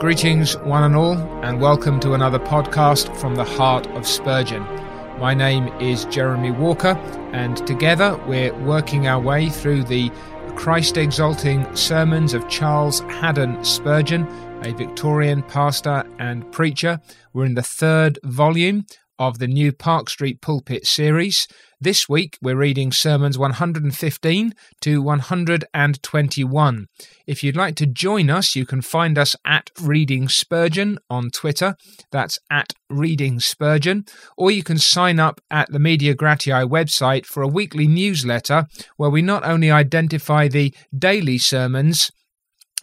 Greetings, one and all, and welcome to another podcast from the heart of Spurgeon. My name is Jeremy Walker, and together we're working our way through the Christ exalting sermons of Charles Haddon Spurgeon, a Victorian pastor and preacher. We're in the third volume of the new Park Street Pulpit series. This week we're reading sermons 115 to 121. If you'd like to join us, you can find us at Reading Spurgeon on Twitter. That's at Reading Spurgeon. Or you can sign up at the Media Gratiae website for a weekly newsletter where we not only identify the daily sermons,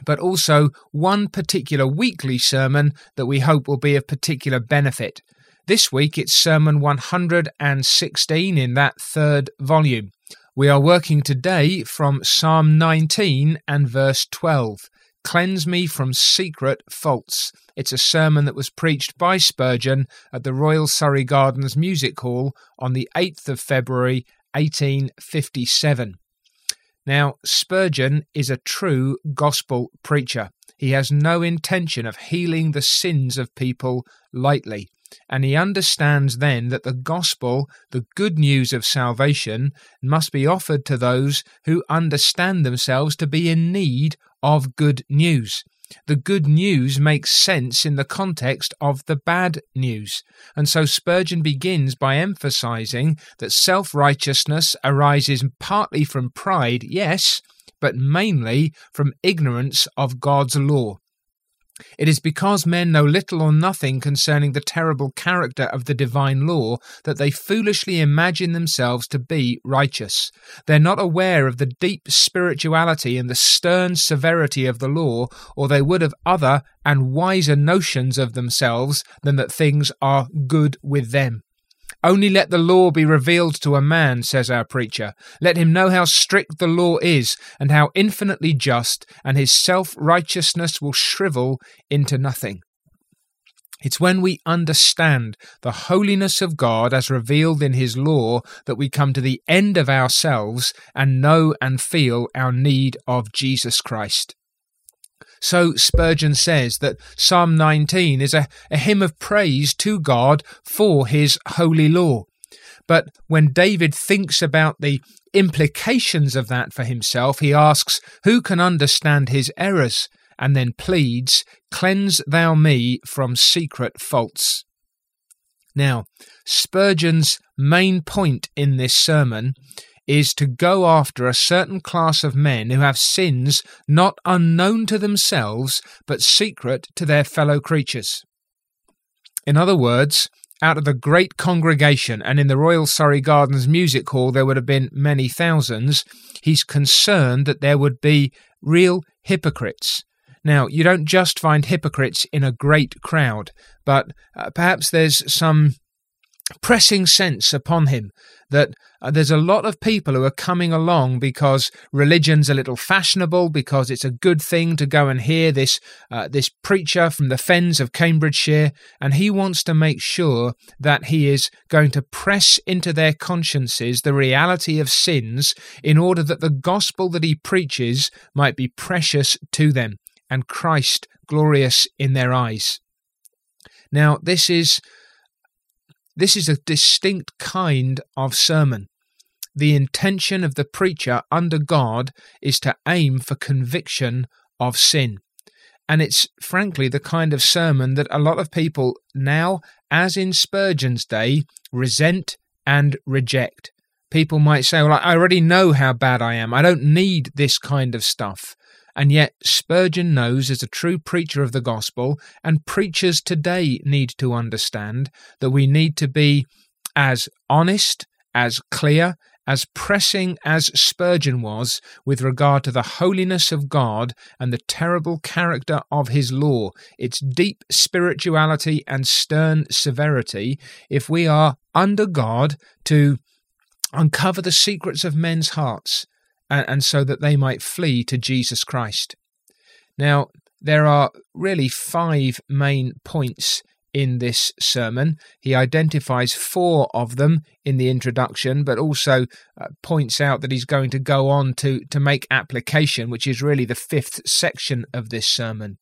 but also one particular weekly sermon that we hope will be of particular benefit. This week it's Sermon 116 in that third volume. We are working today from Psalm 19 and verse 12. Cleanse me from secret faults. It's a sermon that was preached by Spurgeon at the Royal Surrey Gardens Music Hall on the 8th of February 1857. Now, Spurgeon is a true gospel preacher. He has no intention of healing the sins of people lightly. And he understands then that the gospel, the good news of salvation, must be offered to those who understand themselves to be in need of good news. The good news makes sense in the context of the bad news. And so Spurgeon begins by emphasizing that self righteousness arises partly from pride, yes, but mainly from ignorance of God's law. It is because men know little or nothing concerning the terrible character of the divine law that they foolishly imagine themselves to be righteous. They're not aware of the deep spirituality and the stern severity of the law, or they would have other and wiser notions of themselves than that things are good with them. Only let the law be revealed to a man, says our preacher. Let him know how strict the law is, and how infinitely just, and his self righteousness will shrivel into nothing. It's when we understand the holiness of God as revealed in His law that we come to the end of ourselves and know and feel our need of Jesus Christ. So Spurgeon says that Psalm 19 is a, a hymn of praise to God for his holy law. But when David thinks about the implications of that for himself, he asks, Who can understand his errors? and then pleads, Cleanse thou me from secret faults. Now, Spurgeon's main point in this sermon is to go after a certain class of men who have sins not unknown to themselves, but secret to their fellow creatures. In other words, out of the great congregation, and in the Royal Surrey Gardens Music Hall there would have been many thousands, he's concerned that there would be real hypocrites. Now, you don't just find hypocrites in a great crowd, but uh, perhaps there's some pressing sense upon him that uh, there's a lot of people who are coming along because religion's a little fashionable, because it's a good thing to go and hear this uh, this preacher from the fens of Cambridgeshire, and he wants to make sure that he is going to press into their consciences the reality of sins in order that the gospel that he preaches might be precious to them and Christ glorious in their eyes. Now, this is this is a distinct kind of sermon. The intention of the preacher under God is to aim for conviction of sin. And it's frankly the kind of sermon that a lot of people now, as in Spurgeon's day, resent and reject. People might say, Well, I already know how bad I am. I don't need this kind of stuff. And yet, Spurgeon knows as a true preacher of the gospel, and preachers today need to understand that we need to be as honest, as clear, as pressing as Spurgeon was with regard to the holiness of God and the terrible character of his law, its deep spirituality and stern severity, if we are under God to uncover the secrets of men's hearts and, and so that they might flee to Jesus Christ. Now, there are really five main points in this sermon. He identifies four of them in the introduction, but also uh, points out that he's going to go on to, to make application, which is really the fifth section of this sermon.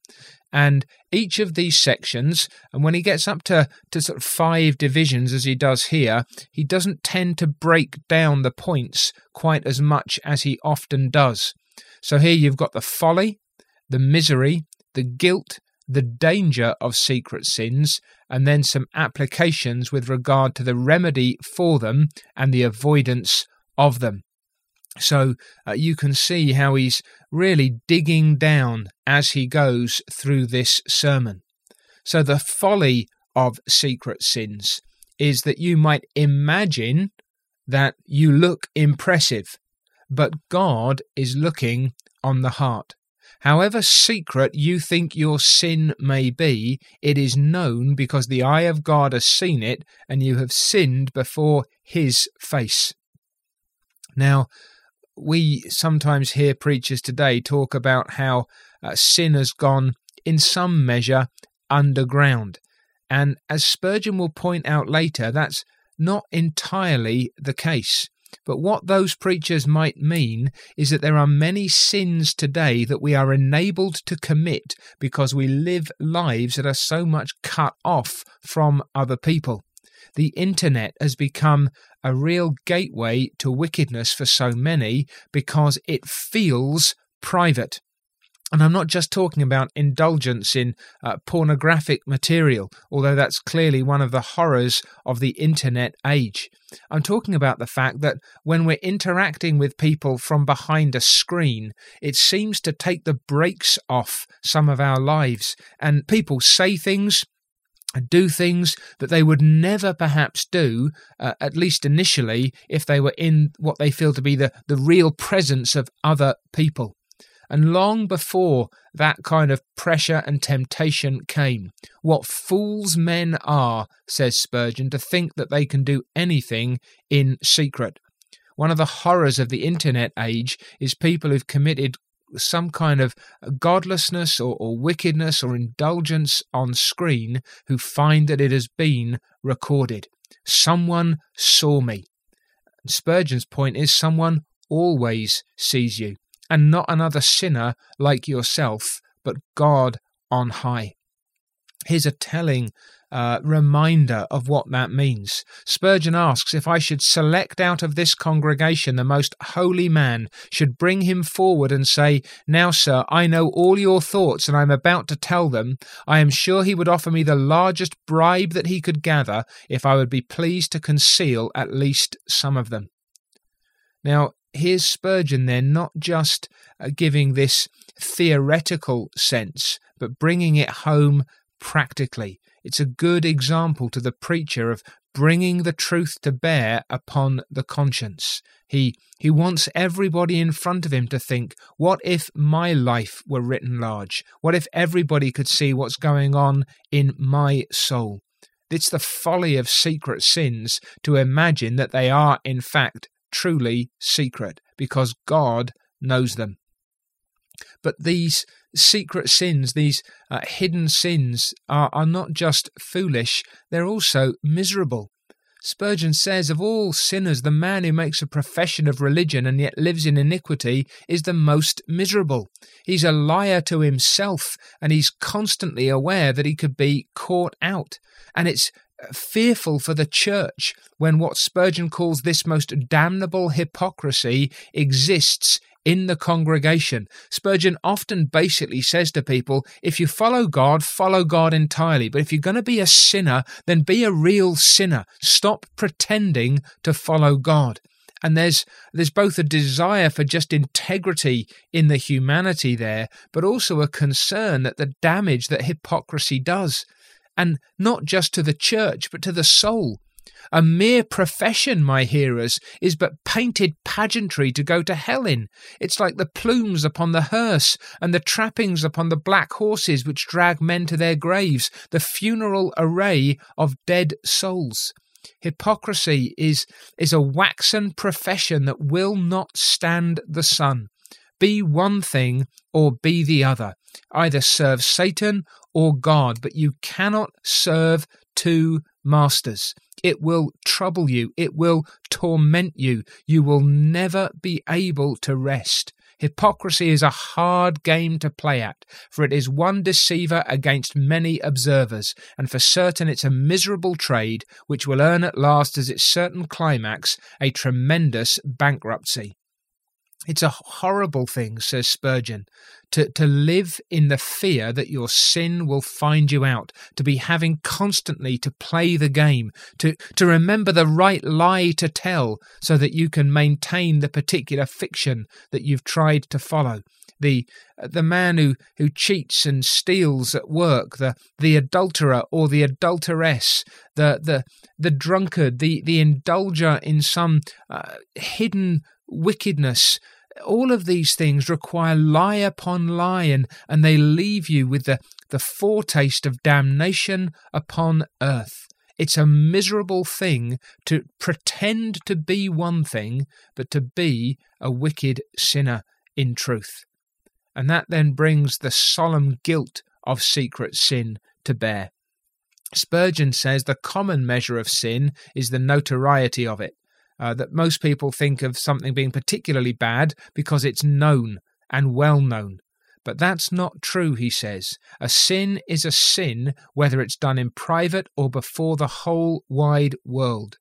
And each of these sections, and when he gets up to, to sort of five divisions as he does here, he doesn't tend to break down the points quite as much as he often does. So here you've got the folly, the misery, the guilt, the danger of secret sins, and then some applications with regard to the remedy for them and the avoidance of them. So uh, you can see how he's really digging down as he goes through this sermon. So the folly of secret sins is that you might imagine that you look impressive, but God is looking on the heart. However secret you think your sin may be, it is known because the eye of God has seen it, and you have sinned before His face. Now, we sometimes hear preachers today talk about how uh, sin has gone, in some measure, underground. And as Spurgeon will point out later, that's not entirely the case. But what those preachers might mean is that there are many sins today that we are enabled to commit because we live lives that are so much cut off from other people. The internet has become a real gateway to wickedness for so many because it feels private. And I'm not just talking about indulgence in uh, pornographic material, although that's clearly one of the horrors of the internet age. I'm talking about the fact that when we're interacting with people from behind a screen, it seems to take the brakes off some of our lives, and people say things do things that they would never perhaps do, uh, at least initially, if they were in what they feel to be the, the real presence of other people. And long before that kind of pressure and temptation came, what fools men are, says Spurgeon, to think that they can do anything in secret. One of the horrors of the internet age is people who've committed some kind of godlessness or, or wickedness or indulgence on screen who find that it has been recorded. Someone saw me. Spurgeon's point is someone always sees you, and not another sinner like yourself, but God on high. Here's a telling reminder of what that means. Spurgeon asks if I should select out of this congregation the most holy man, should bring him forward and say, Now, sir, I know all your thoughts and I am about to tell them, I am sure he would offer me the largest bribe that he could gather if I would be pleased to conceal at least some of them. Now, here's Spurgeon then not just uh, giving this theoretical sense, but bringing it home practically. It's a good example to the preacher of bringing the truth to bear upon the conscience. He, he wants everybody in front of him to think, what if my life were written large? What if everybody could see what's going on in my soul? It's the folly of secret sins to imagine that they are, in fact, truly secret, because God knows them. But these secret sins, these uh, hidden sins, are, are not just foolish, they're also miserable. Spurgeon says, Of all sinners, the man who makes a profession of religion and yet lives in iniquity is the most miserable. He's a liar to himself, and he's constantly aware that he could be caught out. And it's fearful for the church when what Spurgeon calls this most damnable hypocrisy exists in the congregation. Spurgeon often basically says to people, if you follow God, follow God entirely. But if you're going to be a sinner, then be a real sinner. Stop pretending to follow God. And there's there's both a desire for just integrity in the humanity there, but also a concern that the damage that hypocrisy does. And not just to the church, but to the soul. A mere profession, my hearers, is but painted pageantry to go to hell in. It's like the plumes upon the hearse and the trappings upon the black horses which drag men to their graves, the funeral array of dead souls. Hypocrisy is, is a waxen profession that will not stand the sun. Be one thing or be the other. Either serve Satan or God, but you cannot serve two masters. It will trouble you. It will torment you. You will never be able to rest. Hypocrisy is a hard game to play at, for it is one deceiver against many observers, and for certain it's a miserable trade which will earn at last as its certain climax a tremendous bankruptcy. It's a horrible thing, says Spurgeon, to, to live in the fear that your sin will find you out, to be having constantly to play the game, to, to remember the right lie to tell so that you can maintain the particular fiction that you've tried to follow. The, the man who, who cheats and steals at work, the, the adulterer or the adulteress, the, the, the drunkard, the, the indulger in some uh, hidden wickedness, all of these things require lie upon lie, and, and they leave you with the, the foretaste of damnation upon earth. It's a miserable thing to pretend to be one thing, but to be a wicked sinner in truth. And that then brings the solemn guilt of secret sin to bear. Spurgeon says the common measure of sin is the notoriety of it uh, that most people think of something being particularly bad because it's known and well known. But that's not true, he says. A sin is a sin whether it's done in private or before the whole wide world.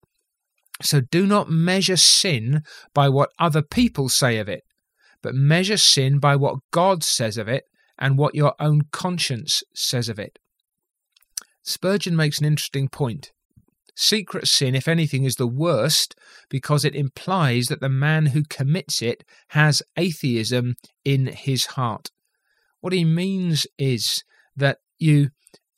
So do not measure sin by what other people say of it, but measure sin by what God says of it and what your own conscience says of it. Spurgeon makes an interesting point. Secret sin, if anything, is the worst because it implies that the man who commits it has atheism in his heart. What he means is that you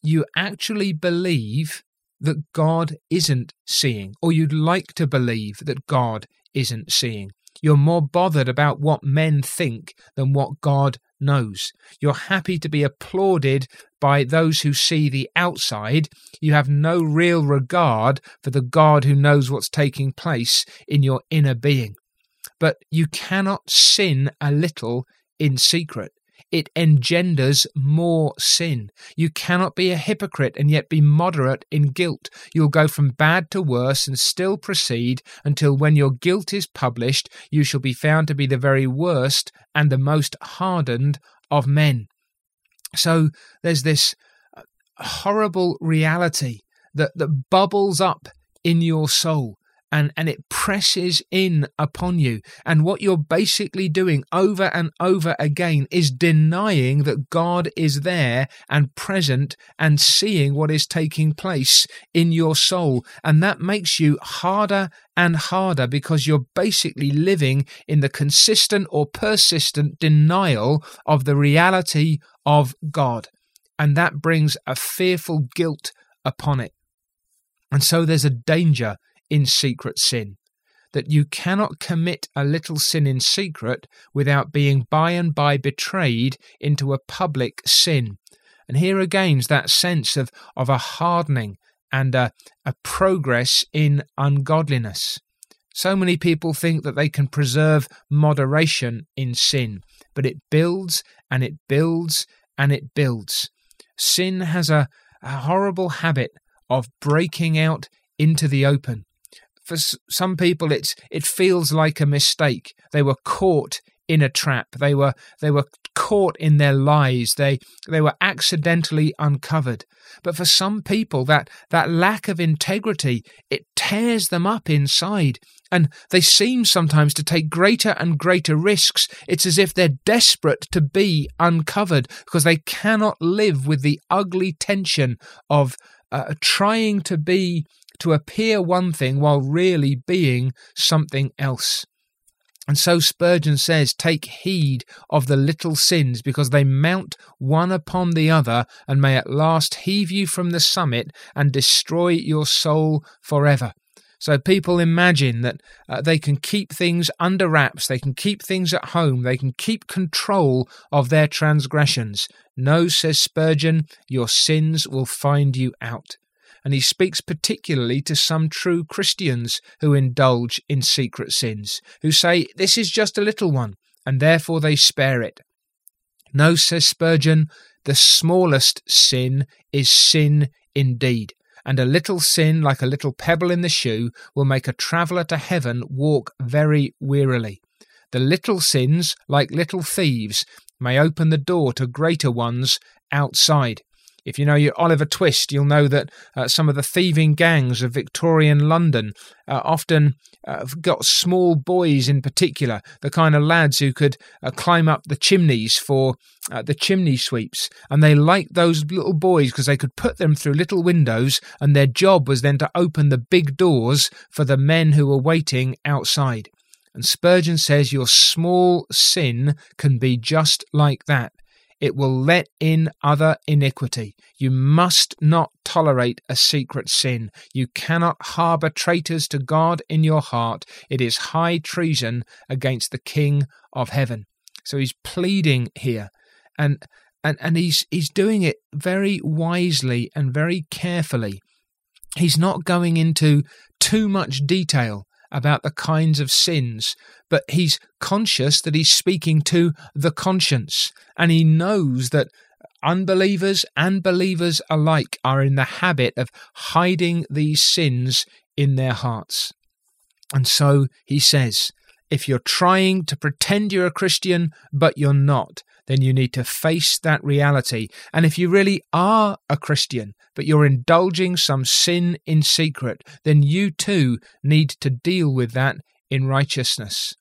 you actually believe that God isn't seeing, or you'd like to believe that God isn't seeing. You're more bothered about what men think than what God knows. You're happy to be applauded by those who see the outside. You have no real regard for the God who knows what's taking place in your inner being. But you cannot sin a little in secret it engenders more sin. You cannot be a hypocrite and yet be moderate in guilt. You'll go from bad to worse and still proceed until when your guilt is published, you shall be found to be the very worst and the most hardened of men. So there's this uh, horrible reality that, that bubbles up in your soul and, and it presses in upon you. And what you're basically doing over and over again is denying that God is there and present and seeing what is taking place in your soul. And that makes you harder and harder because you're basically living in the consistent or persistent denial of the reality of God. And that brings a fearful guilt upon it. And so there's a danger in secret sin. That you cannot commit a little sin in secret without being by and by betrayed into a public sin. And here again is that sense of, of a hardening and a, a progress in ungodliness. So many people think that they can preserve moderation in sin, but it builds and it builds and it builds. Sin has a, a horrible habit of breaking out into the open for some people it's it feels like a mistake. They were caught in a trap. They were they were caught in their lies. They they were accidentally uncovered. But for some people that that lack of integrity it tears them up inside. And they seem sometimes to take greater and greater risks. It's as if they're desperate to be uncovered because they cannot live with the ugly tension of uh, trying to be to appear one thing while really being something else. And so Spurgeon says, Take heed of the little sins, because they mount one upon the other, and may at last heave you from the summit and destroy your soul forever. So people imagine that uh, they can keep things under wraps, they can keep things at home, they can keep control of their transgressions. No, says Spurgeon, your sins will find you out and he speaks particularly to some true Christians who indulge in secret sins, who say this is just a little one, and therefore they spare it. No, says Spurgeon, the smallest sin is sin indeed, and a little sin, like a little pebble in the shoe, will make a traveller to heaven walk very wearily. the little sins, like little thieves, may open the door to greater ones outside. If you know your Oliver Twist, you'll know that uh, some of the thieving gangs of Victorian London uh, often uh, got small boys in particular, the kind of lads who could uh, climb up the chimneys for uh, the chimney sweeps. And they liked those little boys because they could put them through little windows, and their job was then to open the big doors for the men who were waiting outside. And Spurgeon says your small sin can be just like that. It will let in other iniquity. You must not tolerate a secret sin. You cannot harbour traitors to God in your heart. It is high treason against the King of heaven. So he's pleading here. And and, and he's he's doing it very wisely and very carefully. He's not going into too much detail about the kinds of sins, but he's conscious that he's speaking to the conscience, and he knows that unbelievers and believers alike are in the habit of hiding these sins in their hearts. And so he says, if you're trying to pretend you're a Christian, but you're not, then you need to face that reality. And if you really are a Christian, but you're indulging some sin in secret, then you too need to deal with that in righteousness.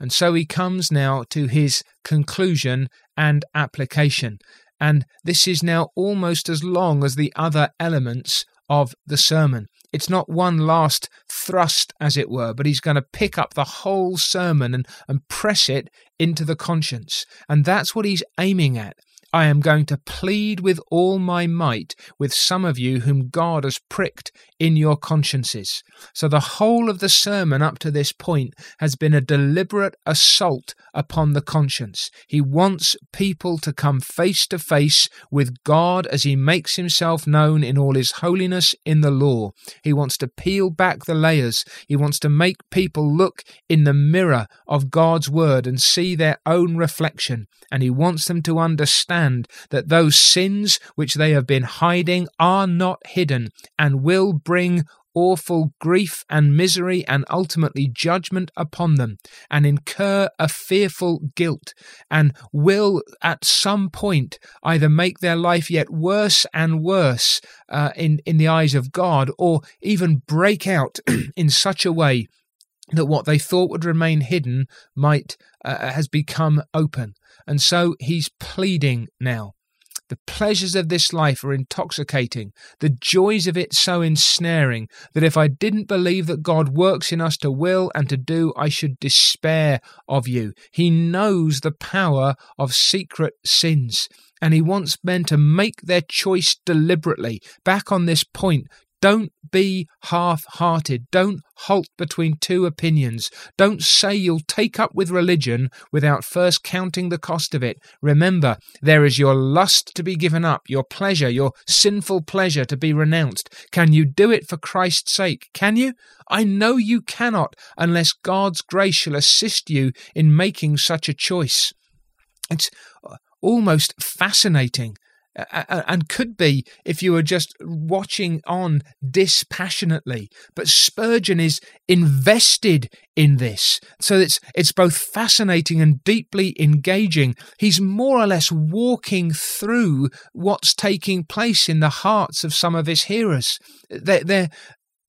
And so he comes now to his conclusion and application. And this is now almost as long as the other elements of the sermon. It's not one last thrust, as it were, but he's going to pick up the whole sermon and, and press it into the conscience. And that's what he's aiming at. I am going to plead with all my might with some of you whom God has pricked in your consciences. So the whole of the sermon up to this point has been a deliberate assault upon the conscience. He wants people to come face to face with God as he makes himself known in all his holiness in the law. He wants to peel back the layers. He wants to make people look in the mirror of God's word and see their own reflection. And he wants them to understand understand that those sins which they have been hiding are not hidden and will bring awful grief and misery and ultimately judgment upon them and incur a fearful guilt and will at some point either make their life yet worse and worse uh, in, in the eyes of God or even break out in such a way that what they thought would remain hidden might uh, has become open and so he's pleading now. The pleasures of this life are intoxicating, the joys of it so ensnaring, that if I didn't believe that God works in us to will and to do, I should despair of you. He knows the power of secret sins, and He wants men to make their choice deliberately. Back on this point, don't be half hearted. Don't halt between two opinions. Don't say you'll take up with religion without first counting the cost of it. Remember, there is your lust to be given up, your pleasure, your sinful pleasure to be renounced. Can you do it for Christ's sake? Can you? I know you cannot unless God's grace shall assist you in making such a choice. It's uh, almost fascinating and could be if you were just watching on dispassionately. But Spurgeon is invested in this, so it's it's both fascinating and deeply engaging. He's more or less walking through what's taking place in the hearts of some of his hearers. They're they're,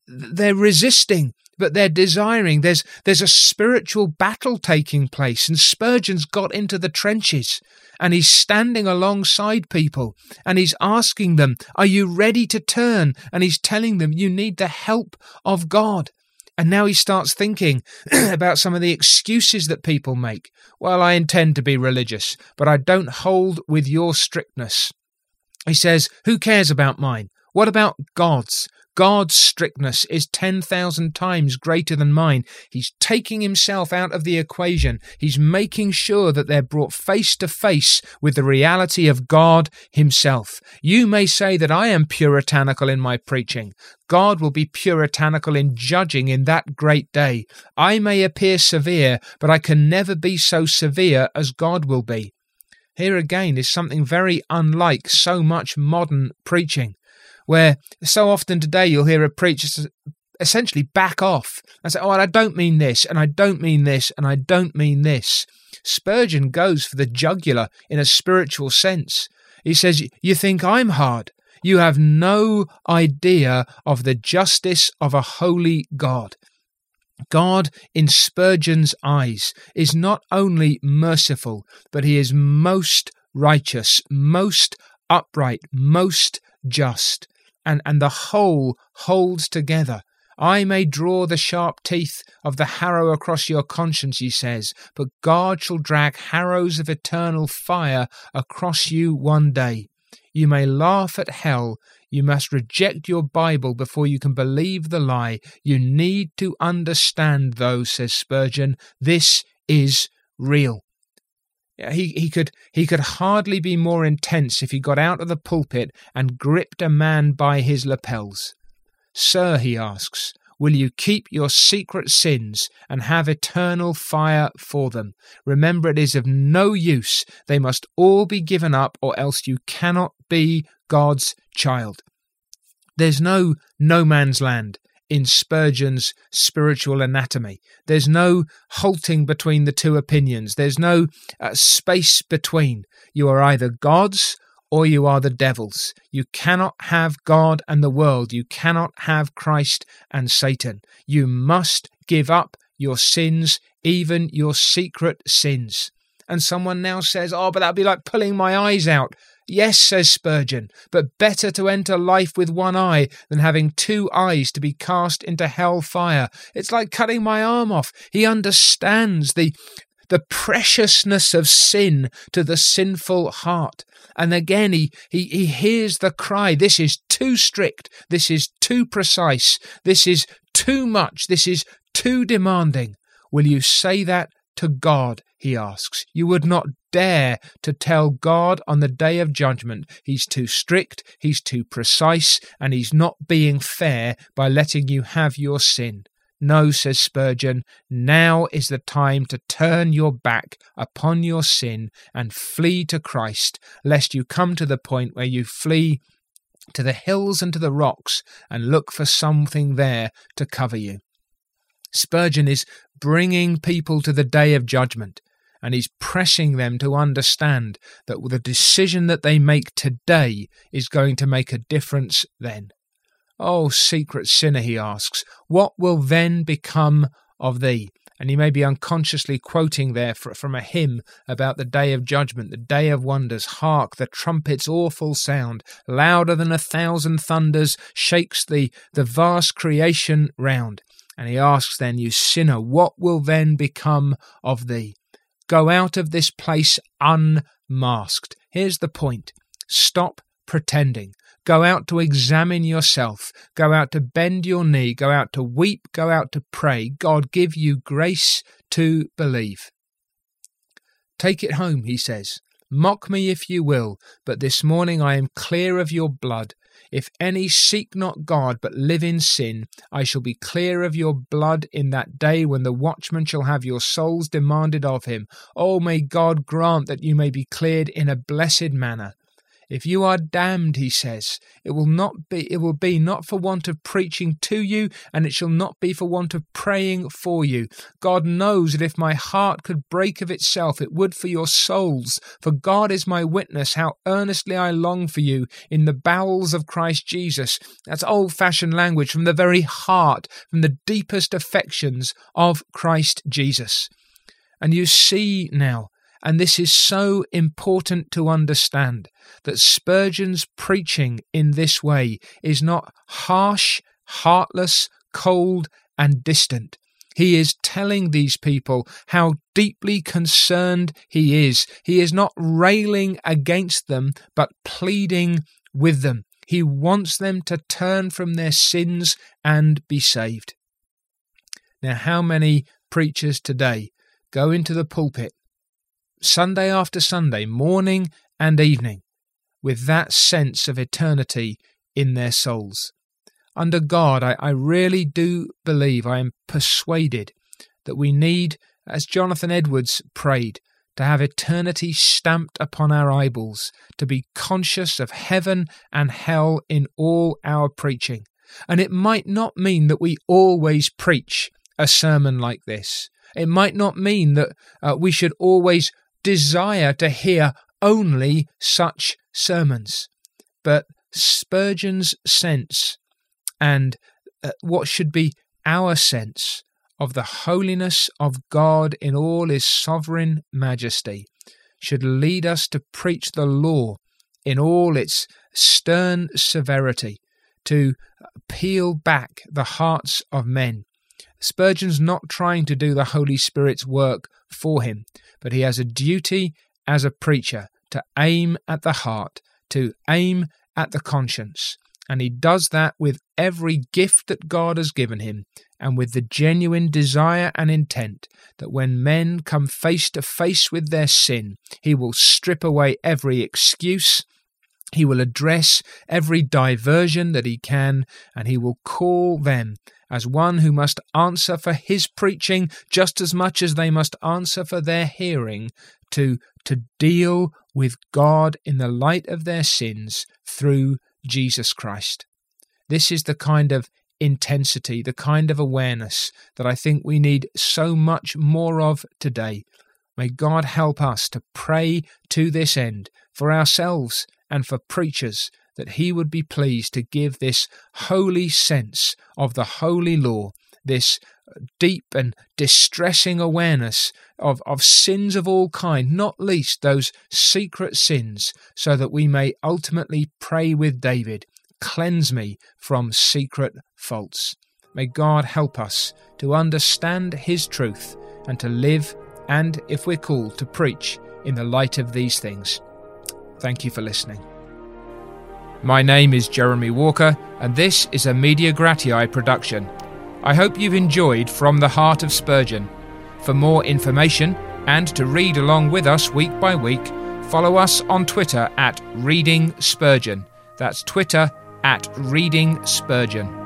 they're resisting but they're desiring. There's there's a spiritual battle taking place, and Spurgeon's got into the trenches and he's standing alongside people and he's asking them, Are you ready to turn? And he's telling them, You need the help of God. And now he starts thinking about some of the excuses that people make. Well, I intend to be religious, but I don't hold with your strictness. He says, Who cares about mine? What about God's? God's strictness is 10,000 times greater than mine. He's taking himself out of the equation. He's making sure that they're brought face to face with the reality of God himself. You may say that I am puritanical in my preaching. God will be puritanical in judging in that great day. I may appear severe, but I can never be so severe as God will be. Here again is something very unlike so much modern preaching where so often today you'll hear a preacher essentially back off and say, Oh, I don't mean this, and I don't mean this, and I don't mean this. Spurgeon goes for the jugular in a spiritual sense. He says, You think I'm hard? You have no idea of the justice of a holy God. God, in Spurgeon's eyes, is not only merciful, but he is most righteous, most upright, most just, and, and the whole holds together. I may draw the sharp teeth of the harrow across your conscience, he says, but God shall drag harrows of eternal fire across you one day. You may laugh at hell. You must reject your Bible before you can believe the lie. You need to understand, though, says Spurgeon, this is real. He, he could he could hardly be more intense if he got out of the pulpit and gripped a man by his lapels. Sir, he asks, will you keep your secret sins and have eternal fire for them? Remember, it is of no use. They must all be given up, or else you cannot be God's child. There's no no man's land in Spurgeon's spiritual anatomy. There's no halting between the two opinions. There's no uh, space between. You are either God's or you are the devil's. You cannot have God and the world. You cannot have Christ and Satan. You must give up your sins, even your secret sins. And someone now says, Oh, but that'd be like pulling my eyes out. Yes, says Spurgeon, but better to enter life with one eye than having two eyes to be cast into hell fire. It's like cutting my arm off. He understands the the preciousness of sin to the sinful heart. And again, he, he, he hears the cry this is too strict, this is too precise, this is too much, this is too demanding. Will you say that to God? He asks. You would not dare to tell God on the day of judgment he's too strict, he's too precise, and he's not being fair by letting you have your sin. No, says Spurgeon, now is the time to turn your back upon your sin and flee to Christ, lest you come to the point where you flee to the hills and to the rocks and look for something there to cover you. Spurgeon is bringing people to the day of judgment and he's pressing them to understand that the decision that they make today is going to make a difference then. Oh, secret sinner, he asks, what will then become of thee? And he may be unconsciously quoting there from a hymn about the day of judgment, the day of wonders. Hark, the trumpet's awful sound, louder than a thousand thunders, shakes the, the vast creation round. And he asks then, You sinner, what will then become of thee? Go out of this place unmasked. Here's the point stop pretending. Go out to examine yourself. Go out to bend your knee. Go out to weep. Go out to pray. God give you grace to believe. Take it home, he says. Mock me if you will, but this morning I am clear of your blood. If any seek not God, but live in sin, I shall be clear of your blood in that day when the watchman shall have your souls demanded of him. Oh, may God grant that you may be cleared in a blessed manner. If you are damned, he says, it will not be it will be not for want of preaching to you, and it shall not be for want of praying for you. God knows that if my heart could break of itself, it would for your souls. For God is my witness how earnestly I long for you in the bowels of Christ Jesus. That's old fashioned language from the very heart, from the deepest affections of Christ Jesus. And you see now and this is so important to understand that Spurgeon's preaching in this way is not harsh, heartless, cold, and distant. He is telling these people how deeply concerned he is. He is not railing against them, but pleading with them. He wants them to turn from their sins and be saved. Now, how many preachers today go into the pulpit Sunday after Sunday, morning and evening, with that sense of eternity in their souls. Under God, I, I really do believe, I am persuaded that we need, as Jonathan Edwards prayed, to have eternity stamped upon our eyeballs, to be conscious of heaven and hell in all our preaching. And it might not mean that we always preach a sermon like this. It might not mean that uh, we should always desire to hear only such sermons. But Spurgeon's sense and uh, what should be our sense of the holiness of God in all his sovereign majesty should lead us to preach the law in all its stern severity, to peel back the hearts of men. Spurgeon's not trying to do the Holy Spirit's work for him, but he has a duty as a preacher to aim at the heart, to aim at the conscience. And he does that with every gift that God has given him, and with the genuine desire and intent that when men come face to face with their sin, he will strip away every excuse, he will address every diversion that he can, and he will call them as one who must answer for his preaching just as much as they must answer for their hearing, to, to deal with God in the light of their sins through Jesus Christ. This is the kind of intensity, the kind of awareness that I think we need so much more of today. May God help us to pray to this end for ourselves and for preachers that He would be pleased to give this holy sense of the holy law, this deep and distressing awareness of, of sins of all kind, not least those secret sins, so that we may ultimately pray with David Cleanse me from secret faults. May God help us to understand His truth and to live, and if we're called, to preach in the light of these things. Thank you for listening. My name is Jeremy Walker, and this is a Media Gratiae production. I hope you've enjoyed From the Heart of Spurgeon. For more information and to read along with us week by week, follow us on Twitter at Reading Spurgeon. That's Twitter at Reading Spurgeon.